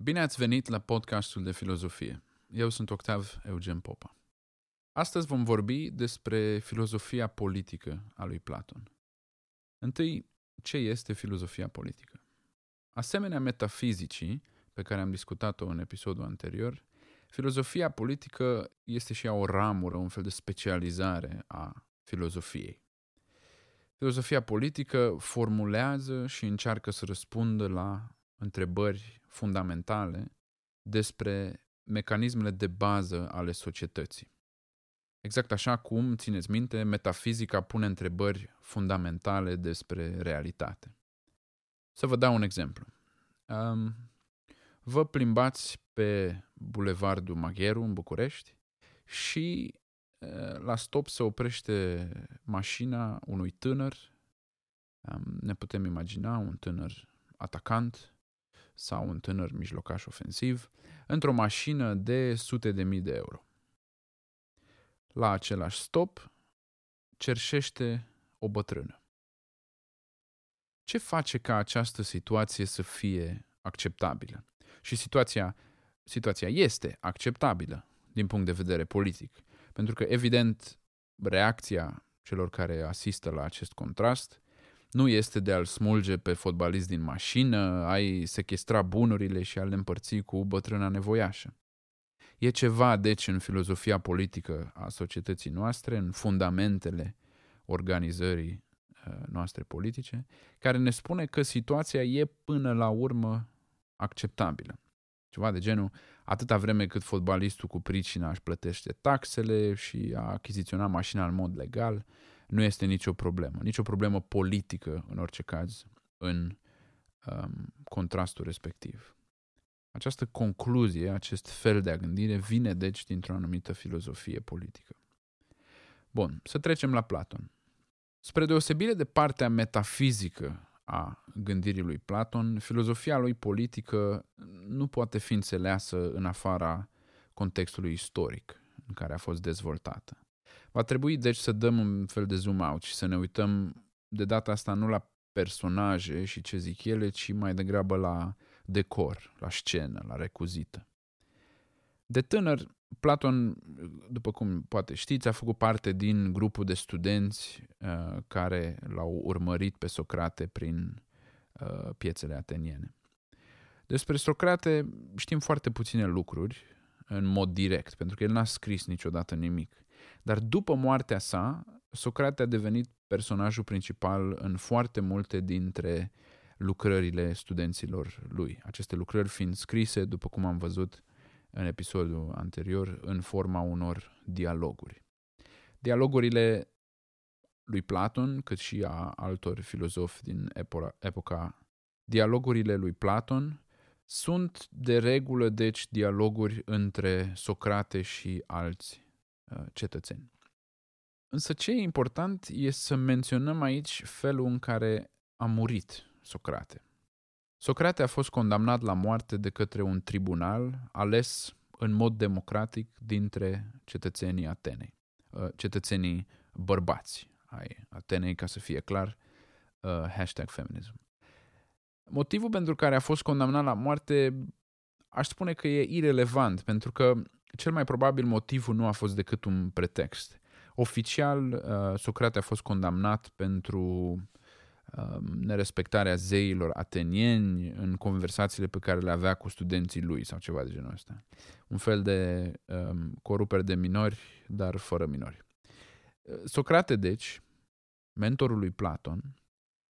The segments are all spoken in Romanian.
Bine ați venit la podcastul de filozofie. Eu sunt Octav Eugen Popa. Astăzi vom vorbi despre filozofia politică a lui Platon. Întâi, ce este filozofia politică? Asemenea metafizicii, pe care am discutat-o în episodul anterior, filozofia politică este și ea o ramură, un fel de specializare a filozofiei. Filozofia politică formulează și încearcă să răspundă la întrebări fundamentale despre mecanismele de bază ale societății. Exact așa cum, țineți minte, metafizica pune întrebări fundamentale despre realitate. Să vă dau un exemplu. Um, vă plimbați pe Bulevardul Magheru în București și la stop se oprește mașina unui tânăr, ne putem imagina un tânăr atacant sau un tânăr mijlocaș ofensiv, într-o mașină de sute de mii de euro. La același stop, cerșește o bătrână. Ce face ca această situație să fie acceptabilă? Și situația, situația este acceptabilă din punct de vedere politic. Pentru că, evident, reacția celor care asistă la acest contrast nu este de a-l smulge pe fotbalist din mașină, ai sequestra bunurile și a-l împărți cu bătrâna nevoiașă. E ceva, deci, în filozofia politică a societății noastre, în fundamentele organizării uh, noastre politice, care ne spune că situația e până la urmă acceptabilă. Ceva de genul, atâta vreme cât fotbalistul cu pricina își plătește taxele și a achiziționat mașina în mod legal, nu este nicio problemă. Nicio problemă politică, în orice caz, în um, contrastul respectiv. Această concluzie, acest fel de a gândire, vine deci dintr-o anumită filozofie politică. Bun, să trecem la Platon. Spre deosebire de partea metafizică a gândirii lui Platon, filozofia lui politică nu poate fi înțeleasă în afara contextului istoric în care a fost dezvoltată. Va trebui deci să dăm un fel de zoom out și să ne uităm de data asta nu la personaje și ce zic ele, ci mai degrabă la decor, la scenă, la recuzită. De tânăr, Platon, după cum poate știți, a făcut parte din grupul de studenți uh, care l-au urmărit pe Socrate prin uh, piețele ateniene. Despre Socrate știm foarte puține lucruri în mod direct, pentru că el n-a scris niciodată nimic. Dar după moartea sa, Socrate a devenit personajul principal în foarte multe dintre lucrările studenților lui. Aceste lucrări fiind scrise, după cum am văzut, în episodul anterior, în forma unor dialoguri. Dialogurile lui Platon, cât și a altor filozofi din epoca, dialogurile lui Platon sunt de regulă, deci, dialoguri între Socrate și alți uh, cetățeni. Însă ce e important e să menționăm aici felul în care a murit Socrate. Socrate a fost condamnat la moarte de către un tribunal ales în mod democratic dintre cetățenii Atenei, uh, cetățenii bărbați ai Atenei, ca să fie clar, uh, hashtag feminism. Motivul pentru care a fost condamnat la moarte aș spune că e irelevant, pentru că cel mai probabil motivul nu a fost decât un pretext. Oficial, uh, Socrate a fost condamnat pentru Um, nerespectarea zeilor atenieni în conversațiile pe care le avea cu studenții lui sau ceva de genul ăsta. Un fel de um, corupere de minori, dar fără minori. Socrate, deci, mentorul lui Platon,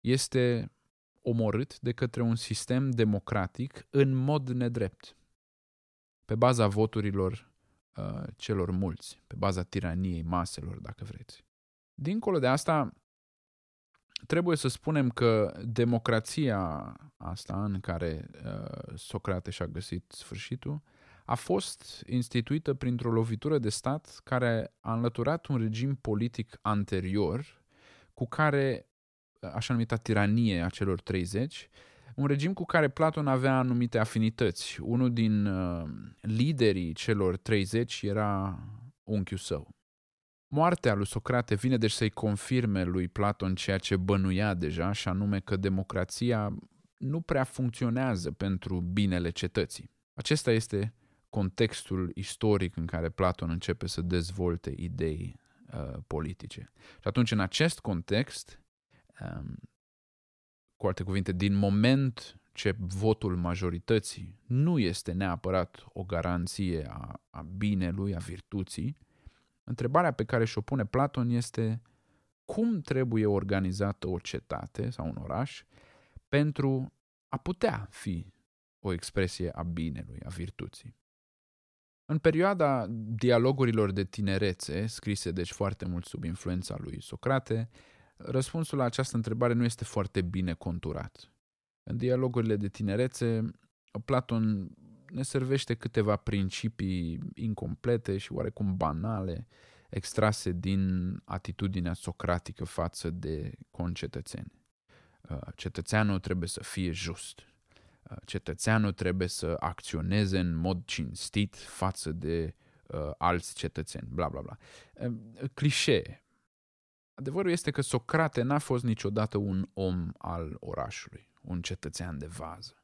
este omorât de către un sistem democratic în mod nedrept, pe baza voturilor uh, celor mulți, pe baza tiraniei maselor, dacă vreți. Dincolo de asta, trebuie să spunem că democrația asta în care uh, Socrate și-a găsit sfârșitul a fost instituită printr-o lovitură de stat care a înlăturat un regim politic anterior cu care, așa numita tiranie a celor 30, un regim cu care Platon avea anumite afinități. Unul din uh, liderii celor 30 era unchiul său. Moartea lui Socrate vine deci să-i confirme lui Platon ceea ce bănuia deja, și anume că democrația nu prea funcționează pentru binele cetății. Acesta este contextul istoric în care Platon începe să dezvolte idei uh, politice. Și atunci, în acest context, um, cu alte cuvinte, din moment ce votul majorității nu este neapărat o garanție a, a binelui, a virtuții, întrebarea pe care și-o pune Platon este cum trebuie organizată o cetate sau un oraș pentru a putea fi o expresie a binelui, a virtuții. În perioada dialogurilor de tinerețe, scrise deci foarte mult sub influența lui Socrate, răspunsul la această întrebare nu este foarte bine conturat. În dialogurile de tinerețe, Platon ne servește câteva principii incomplete și oarecum banale, extrase din atitudinea socratică față de concetățeni. Uh, cetățeanul trebuie să fie just. Uh, cetățeanul trebuie să acționeze în mod cinstit față de uh, alți cetățeni, bla bla bla. Uh, clișee. Adevărul este că Socrate n-a fost niciodată un om al orașului, un cetățean de vază.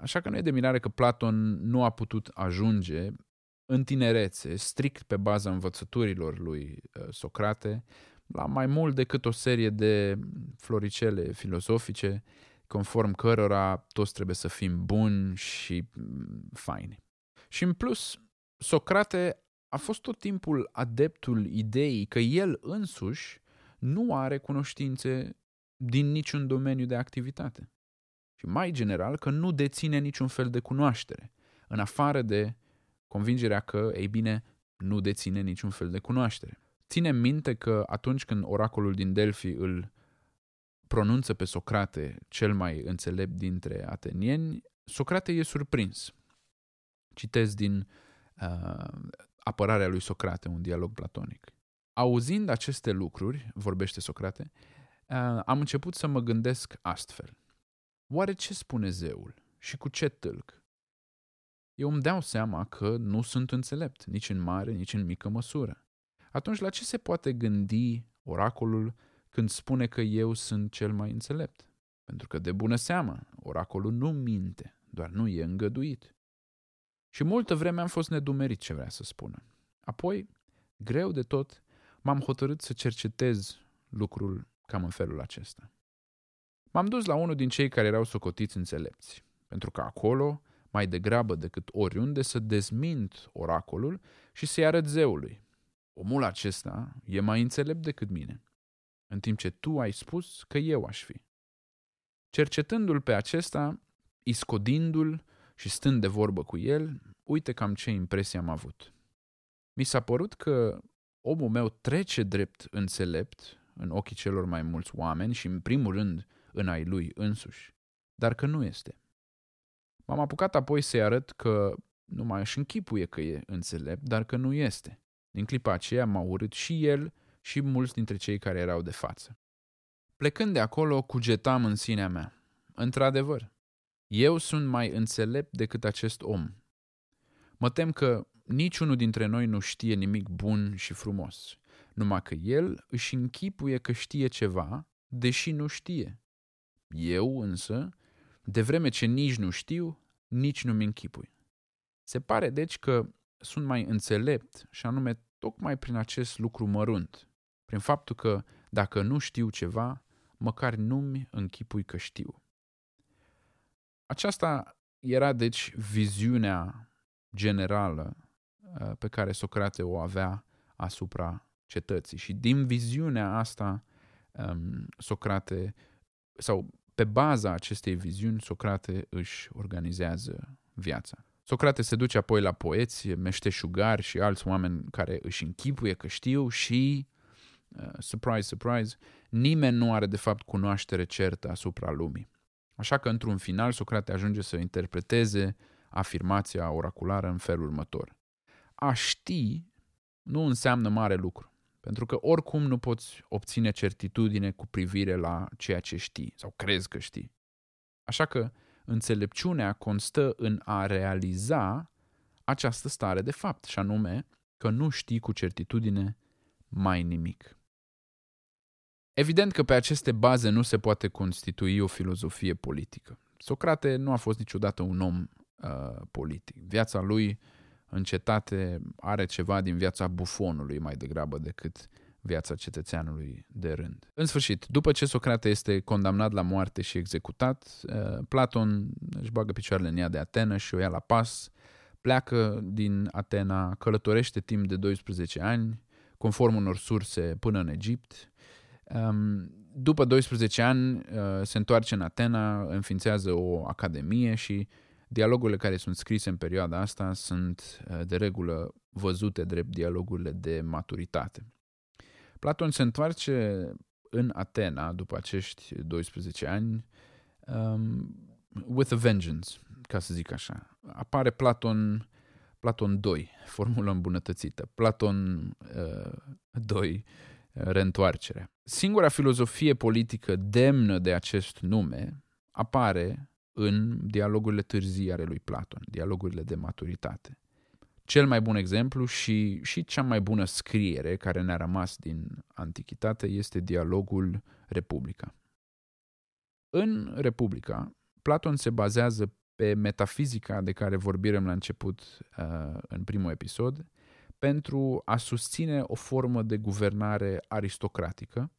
Așa că nu e de mirare că Platon nu a putut ajunge în tinerețe, strict pe baza învățăturilor lui uh, Socrate, la mai mult decât o serie de floricele filozofice, conform cărora toți trebuie să fim buni și mm, faini. Și în plus, Socrate a fost tot timpul adeptul ideii că el însuși nu are cunoștințe din niciun domeniu de activitate. Și mai general că nu deține niciun fel de cunoaștere, în afară de convingerea că, ei bine, nu deține niciun fel de cunoaștere. Ține minte că atunci când oracolul din Delphi îl pronunță pe Socrate cel mai înțelept dintre atenieni, Socrate e surprins. Citez din uh, apărarea lui Socrate, un dialog platonic. Auzind aceste lucruri, vorbește Socrate, uh, am început să mă gândesc astfel. Oare ce spune zeul și cu ce tâlc? Eu îmi dau seama că nu sunt înțelept, nici în mare, nici în mică măsură. Atunci la ce se poate gândi oracolul când spune că eu sunt cel mai înțelept? Pentru că de bună seamă, oracolul nu minte, doar nu e îngăduit. Și multă vreme am fost nedumerit ce vrea să spună. Apoi, greu de tot, m-am hotărât să cercetez lucrul cam în felul acesta. M-am dus la unul din cei care erau socotiți înțelepți, pentru că acolo, mai degrabă decât oriunde, să dezmint oracolul și să-i arăt zeului, omul acesta e mai înțelept decât mine, în timp ce tu ai spus că eu aș fi. Cercetându-l pe acesta, iscodindu-l și stând de vorbă cu el, uite cam ce impresie am avut. Mi s-a părut că omul meu trece drept înțelept în ochii celor mai mulți oameni și în primul rând în ai lui însuși, dar că nu este. M-am apucat apoi să-i arăt că nu mai își închipuie că e înțelept, dar că nu este. Din clipa aceea m-a urât și el și mulți dintre cei care erau de față. Plecând de acolo, cugetam în sinea mea. Într-adevăr, eu sunt mai înțelept decât acest om. Mă tem că niciunul dintre noi nu știe nimic bun și frumos, numai că el își închipuie că știe ceva, deși nu știe. Eu, însă, de vreme ce nici nu știu, nici nu-mi închipui. Se pare, deci, că sunt mai înțelept și anume tocmai prin acest lucru mărunt, prin faptul că dacă nu știu ceva, măcar nu-mi închipui că știu. Aceasta era deci viziunea generală uh, pe care Socrate o avea asupra cetății. Și din viziunea asta, um, Socrate, sau pe baza acestei viziuni, Socrate își organizează viața. Socrate se duce apoi la poeți, meșteșugari și alți oameni care își închipuie că știu și, uh, surprise, surprise, nimeni nu are de fapt cunoaștere certă asupra lumii. Așa că, într-un final, Socrate ajunge să interpreteze afirmația oraculară în felul următor. A ști nu înseamnă mare lucru, pentru că oricum nu poți obține certitudine cu privire la ceea ce știi sau crezi că știi. Așa că, Înțelepciunea constă în a realiza această stare de fapt, și anume că nu știi cu certitudine mai nimic. Evident că pe aceste baze nu se poate constitui o filozofie politică. Socrate nu a fost niciodată un om uh, politic. Viața lui în cetate are ceva din viața bufonului mai degrabă decât viața cetățeanului de rând. În sfârșit, după ce Socrate este condamnat la moarte și executat, uh, Platon își bagă picioarele în ea de Atena și o ia la pas, pleacă din Atena, călătorește timp de 12 ani, conform unor surse, până în Egipt. Um, după 12 ani uh, se întoarce în Atena, înființează o academie și dialogurile care sunt scrise în perioada asta sunt uh, de regulă văzute drept dialogurile de maturitate. Platon se întoarce în Atena după acești 12 ani um, with a vengeance, ca să zic așa. Apare Platon, Platon 2, formulă îmbunătățită. Platon uh, 2, reîntoarcerea. Singura filozofie politică demnă de acest nume apare în dialogurile târzii ale lui Platon, dialogurile de maturitate. Cel mai bun exemplu și, și cea mai bună scriere care ne-a rămas din antichitate este dialogul Republica. În Republica, Platon se bazează pe metafizica de care vorbirăm la început uh, în primul episod, pentru a susține o formă de guvernare aristocratică,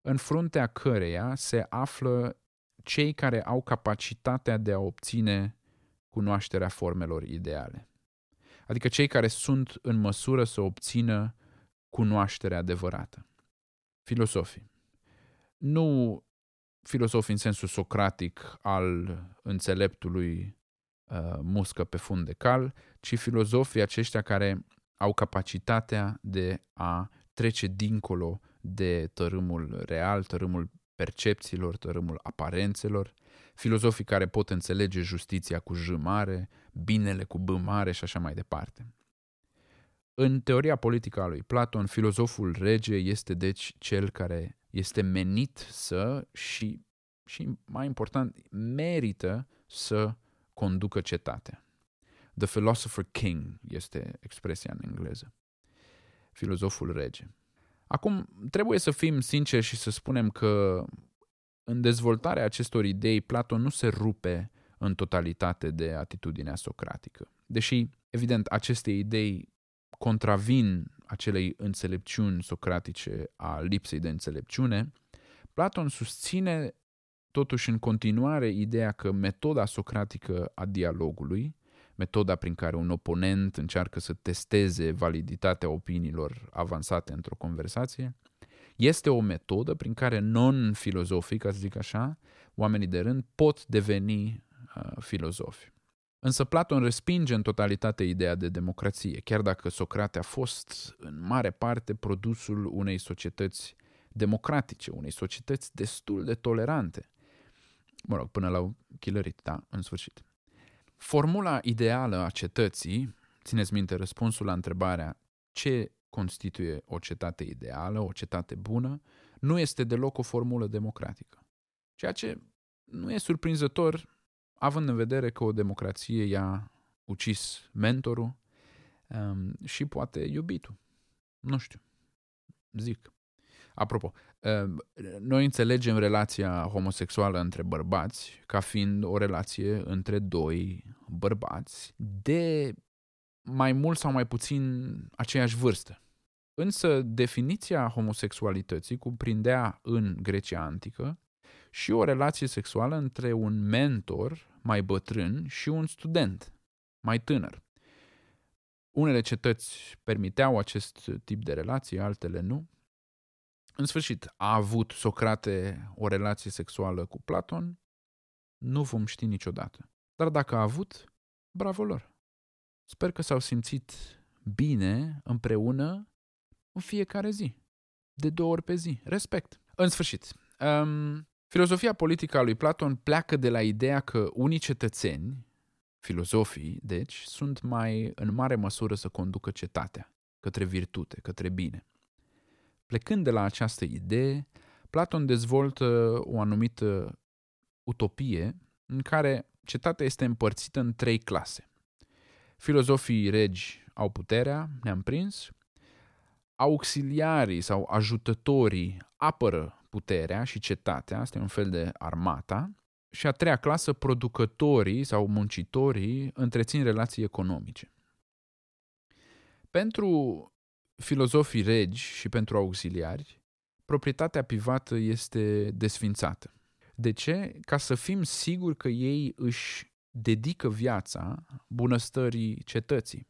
în fruntea căreia se află cei care au capacitatea de a obține cunoașterea formelor ideale. Adică cei care sunt în măsură să obțină cunoașterea adevărată. Filosofii. Nu filosofii în sensul socratic al înțeleptului uh, muscă pe fund de cal, ci filozofii aceștia care au capacitatea de a trece dincolo de tărâmul real, tărâmul percepțiilor, tărâmul aparențelor, filozofii care pot înțelege justiția cu J mare, binele cu B mare și așa mai departe. În teoria politică a lui Platon, filozoful rege este deci cel care este menit să și, și mai important, merită să conducă cetatea. The philosopher king este expresia în engleză. Filozoful rege. Acum, trebuie să fim sinceri și să spunem că în dezvoltarea acestor idei, Platon nu se rupe în totalitate de atitudinea socratică. Deși, evident, aceste idei contravin acelei înțelepciuni socratice a lipsei de înțelepciune, Platon susține totuși în continuare ideea că metoda socratică a dialogului, metoda prin care un oponent încearcă să testeze validitatea opiniilor avansate într-o conversație, este o metodă prin care non-filozofii, ca să zic așa, oamenii de rând pot deveni uh, filozofi. Însă Platon respinge în totalitate ideea de democrație, chiar dacă Socrate a fost în mare parte produsul unei societăți democratice, unei societăți destul de tolerante. Mă rog, până la chilărit, da, în sfârșit. Formula ideală a cetății, țineți minte răspunsul la întrebarea ce constituie o cetate ideală, o cetate bună, nu este deloc o formulă democratică. Ceea ce nu e surprinzător, având în vedere că o democrație i-a ucis mentorul um, și poate iubitul. Nu știu. Zic. Apropo, um, noi înțelegem relația homosexuală între bărbați ca fiind o relație între doi bărbați de mai mult sau mai puțin aceeași vârstă. Însă definiția homosexualității cuprindea în Grecia antică și o relație sexuală între un mentor mai bătrân și un student mai tânăr. Unele cetăți permiteau acest tip de relație, altele nu. În sfârșit, a avut Socrate o relație sexuală cu Platon? Nu vom ști niciodată. Dar dacă a avut, bravo lor. Sper că s-au simțit bine împreună în fiecare zi. De două ori pe zi. Respect. În sfârșit, um, filozofia politică a lui Platon pleacă de la ideea că unii cetățeni, filozofii, deci, sunt mai în mare măsură să conducă cetatea către virtute, către bine. Plecând de la această idee, Platon dezvoltă o anumită utopie în care cetatea este împărțită în trei clase. Filozofii regi au puterea, ne-am prins, auxiliarii sau ajutătorii apără puterea și cetatea, asta e un fel de armata, și a treia clasă, producătorii sau muncitorii întrețin relații economice. Pentru filozofii regi și pentru auxiliari, proprietatea privată este desfințată. De ce? Ca să fim siguri că ei își dedică viața bunăstării cetății.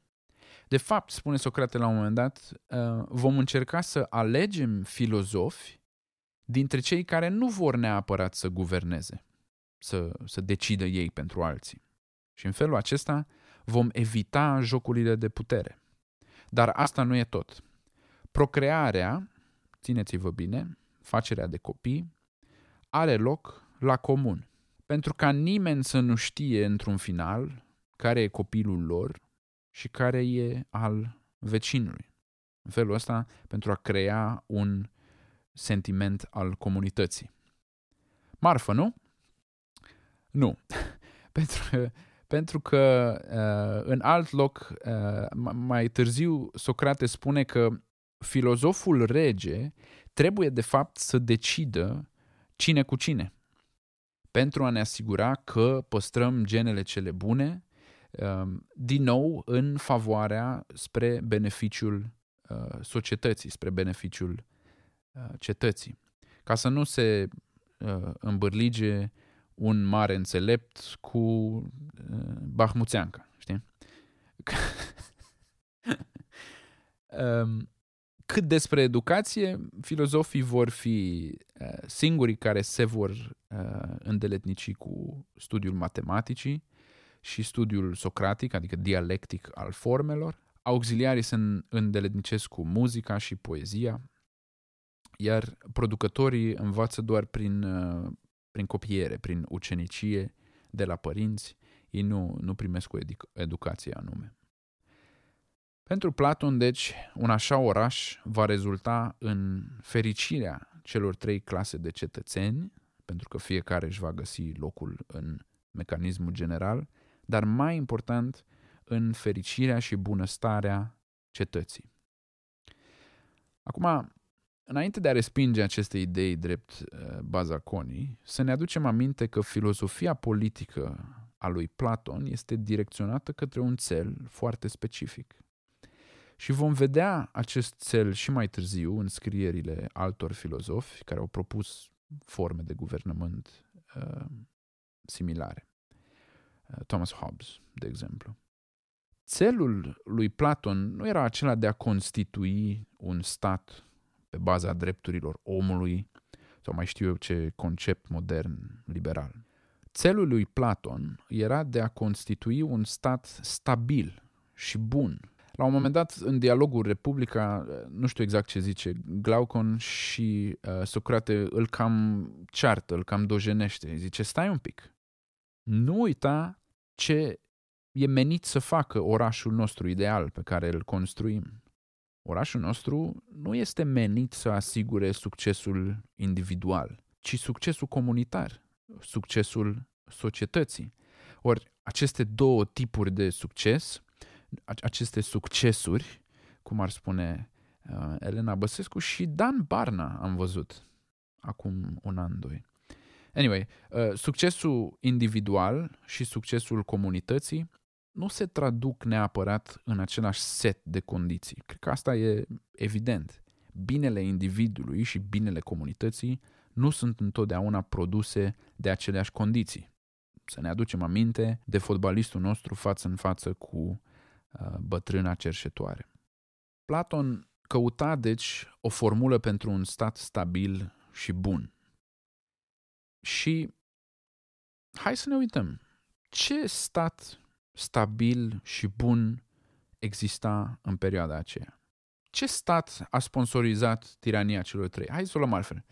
De fapt, spune Socrate la un moment dat, uh, vom încerca să alegem filozofi dintre cei care nu vor neapărat să guverneze, să, să decidă ei pentru alții. Și în felul acesta vom evita jocurile de putere. Dar asta nu e tot. Procrearea, țineți-vă bine, facerea de copii, are loc la comun. Pentru ca nimeni să nu știe într-un final care e copilul lor și care e al vecinului. În felul ăsta, pentru a crea un sentiment al comunității. Marfă, nu? Nu. pentru că, pentru că uh, în alt loc, uh, mai târziu, Socrate spune că filozoful rege trebuie de fapt să decidă cine cu cine pentru a ne asigura că păstrăm genele cele bune, um, din nou în favoarea spre beneficiul uh, societății, spre beneficiul uh, cetății. Ca să nu se uh, îmbârlige un mare înțelept cu bahmuțeanca, știi? Um, cât despre educație, filozofii vor fi uh, singurii care se vor uh, îndeletnici cu studiul matematicii și studiul socratic, adică dialectic al formelor. Auxiliarii se îndeletnicesc cu muzica și poezia, iar producătorii învață doar prin, uh, prin copiere, prin ucenicie de la părinți. Ei nu, nu primesc o edu- educație anume. Pentru Platon, deci, un așa oraș va rezulta în fericirea celor trei clase de cetățeni, pentru că fiecare își va găsi locul în mecanismul general, dar mai important, în fericirea și bunăstarea cetății. Acum, înainte de a respinge aceste idei drept uh, baza conii, să ne aducem aminte că filozofia politică a lui Platon este direcționată către un cel foarte specific – și vom vedea acest cel și mai târziu în scrierile altor filozofi care au propus forme de guvernământ uh, similare. Uh, Thomas Hobbes, de exemplu. Celul lui Platon nu era acela de a constitui un stat pe baza drepturilor omului, sau mai știu eu ce concept modern liberal. Celul lui Platon era de a constitui un stat stabil și bun, la un moment dat, în dialogul Republica, nu știu exact ce zice, Glaucon și uh, Socrate îl cam ceartă, îl cam dojenește. Zice, stai un pic, nu uita ce e menit să facă orașul nostru ideal pe care îl construim. Orașul nostru nu este menit să asigure succesul individual, ci succesul comunitar, succesul societății. Ori aceste două tipuri de succes aceste succesuri, cum ar spune uh, Elena Băsescu și Dan Barna am văzut acum un an, doi. Anyway, uh, succesul individual și succesul comunității nu se traduc neapărat în același set de condiții. Cred că asta e evident. Binele individului și binele comunității nu sunt întotdeauna produse de aceleași condiții. Să ne aducem aminte de fotbalistul nostru față în față cu Uh, bătrâna cerșetoare. Platon căuta, deci, o formulă pentru un stat stabil și bun. Și hai să ne uităm. Ce stat stabil și bun exista în perioada aceea? Ce stat a sponsorizat tirania celor trei? Hai să o luăm altfel.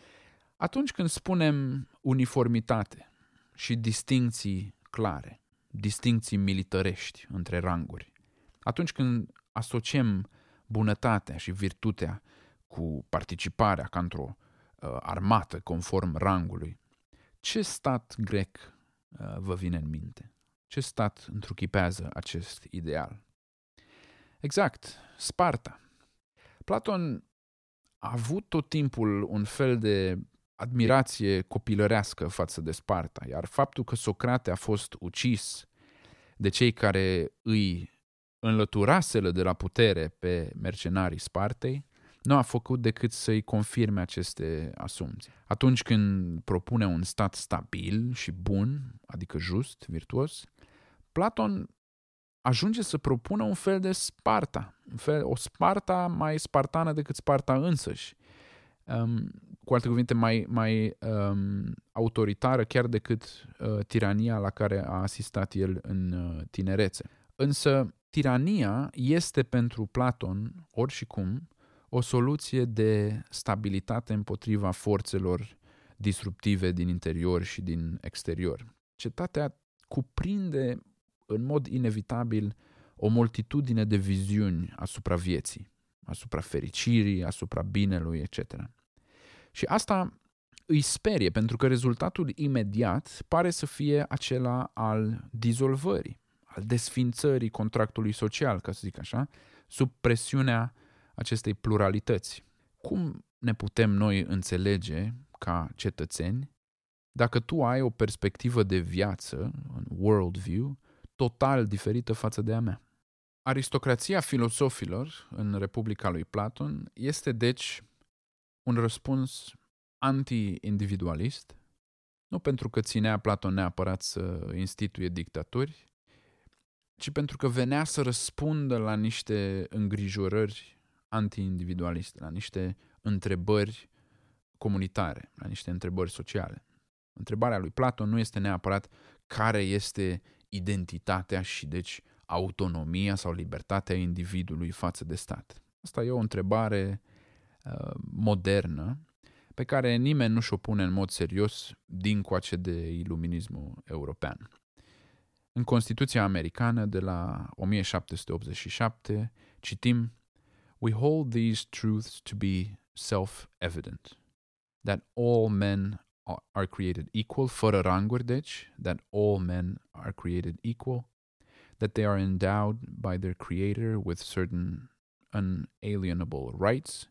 Atunci când spunem uniformitate și distinții clare, distinții militărești între ranguri, atunci când asociem bunătatea și virtutea cu participarea ca într-o uh, armată conform rangului, ce stat grec uh, vă vine în minte? Ce stat întruchipează acest ideal? Exact, Sparta. Platon a avut tot timpul un fel de admirație copilărească față de Sparta, iar faptul că Socrate a fost ucis de cei care îi înlăturaseră de la putere pe mercenarii Spartei, nu a făcut decât să-i confirme aceste asumții. Atunci când propune un stat stabil și bun, adică just, virtuos, Platon ajunge să propună un fel de Sparta, un fel, o Sparta mai spartană decât Sparta însăși. Um, cu alte cuvinte, mai, mai um, autoritară chiar decât uh, tirania la care a asistat el în uh, tinerețe. Însă, tirania este pentru Platon, ori și cum, o soluție de stabilitate împotriva forțelor disruptive din interior și din exterior. Cetatea cuprinde în mod inevitabil o multitudine de viziuni asupra vieții, asupra fericirii, asupra binelui, etc. Și asta îi sperie, pentru că rezultatul imediat pare să fie acela al dizolvării, al desfințării contractului social, ca să zic așa, sub presiunea acestei pluralități. Cum ne putem noi înțelege ca cetățeni dacă tu ai o perspectivă de viață, un worldview, total diferită față de a mea? Aristocrația filosofilor în Republica lui Platon este deci un răspuns anti-individualist, nu pentru că ținea Platon neapărat să instituie dictaturi, ci pentru că venea să răspundă la niște îngrijorări anti-individualiste, la niște întrebări comunitare, la niște întrebări sociale. Întrebarea lui Platon nu este neapărat care este identitatea și deci autonomia sau libertatea individului față de stat. Asta e o întrebare uh, modernă pe care nimeni nu și-o pune în mod serios din coace de iluminismul european. În Constituția americană de la 1787 citim We hold these truths to be self-evident, that all men are created equal, fără ranguri, deci, that all men are created equal, that they are endowed by their Creator with certain unalienable rights,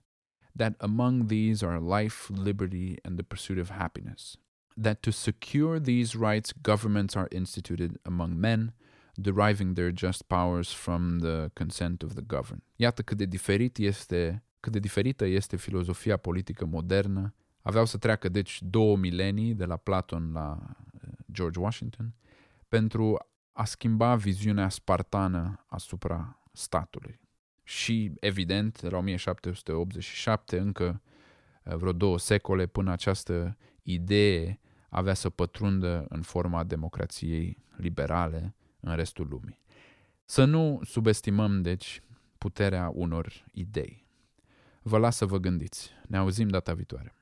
that among these are life, liberty, and the pursuit of happiness, that to secure these rights, governments are instituted among men, deriving their just powers from the consent of the governed. Iată cât de diferit este, cât de diferită este filozofia politică modernă. Aveau să treacă deci două milenii de la Platon la uh, George Washington pentru a schimba viziunea spartană asupra statului. Și, evident, la 1787, încă uh, vreo două secole până această idee avea să pătrundă în forma democrației liberale în restul lumii. Să nu subestimăm, deci, puterea unor idei. Vă las să vă gândiți. Ne auzim data viitoare.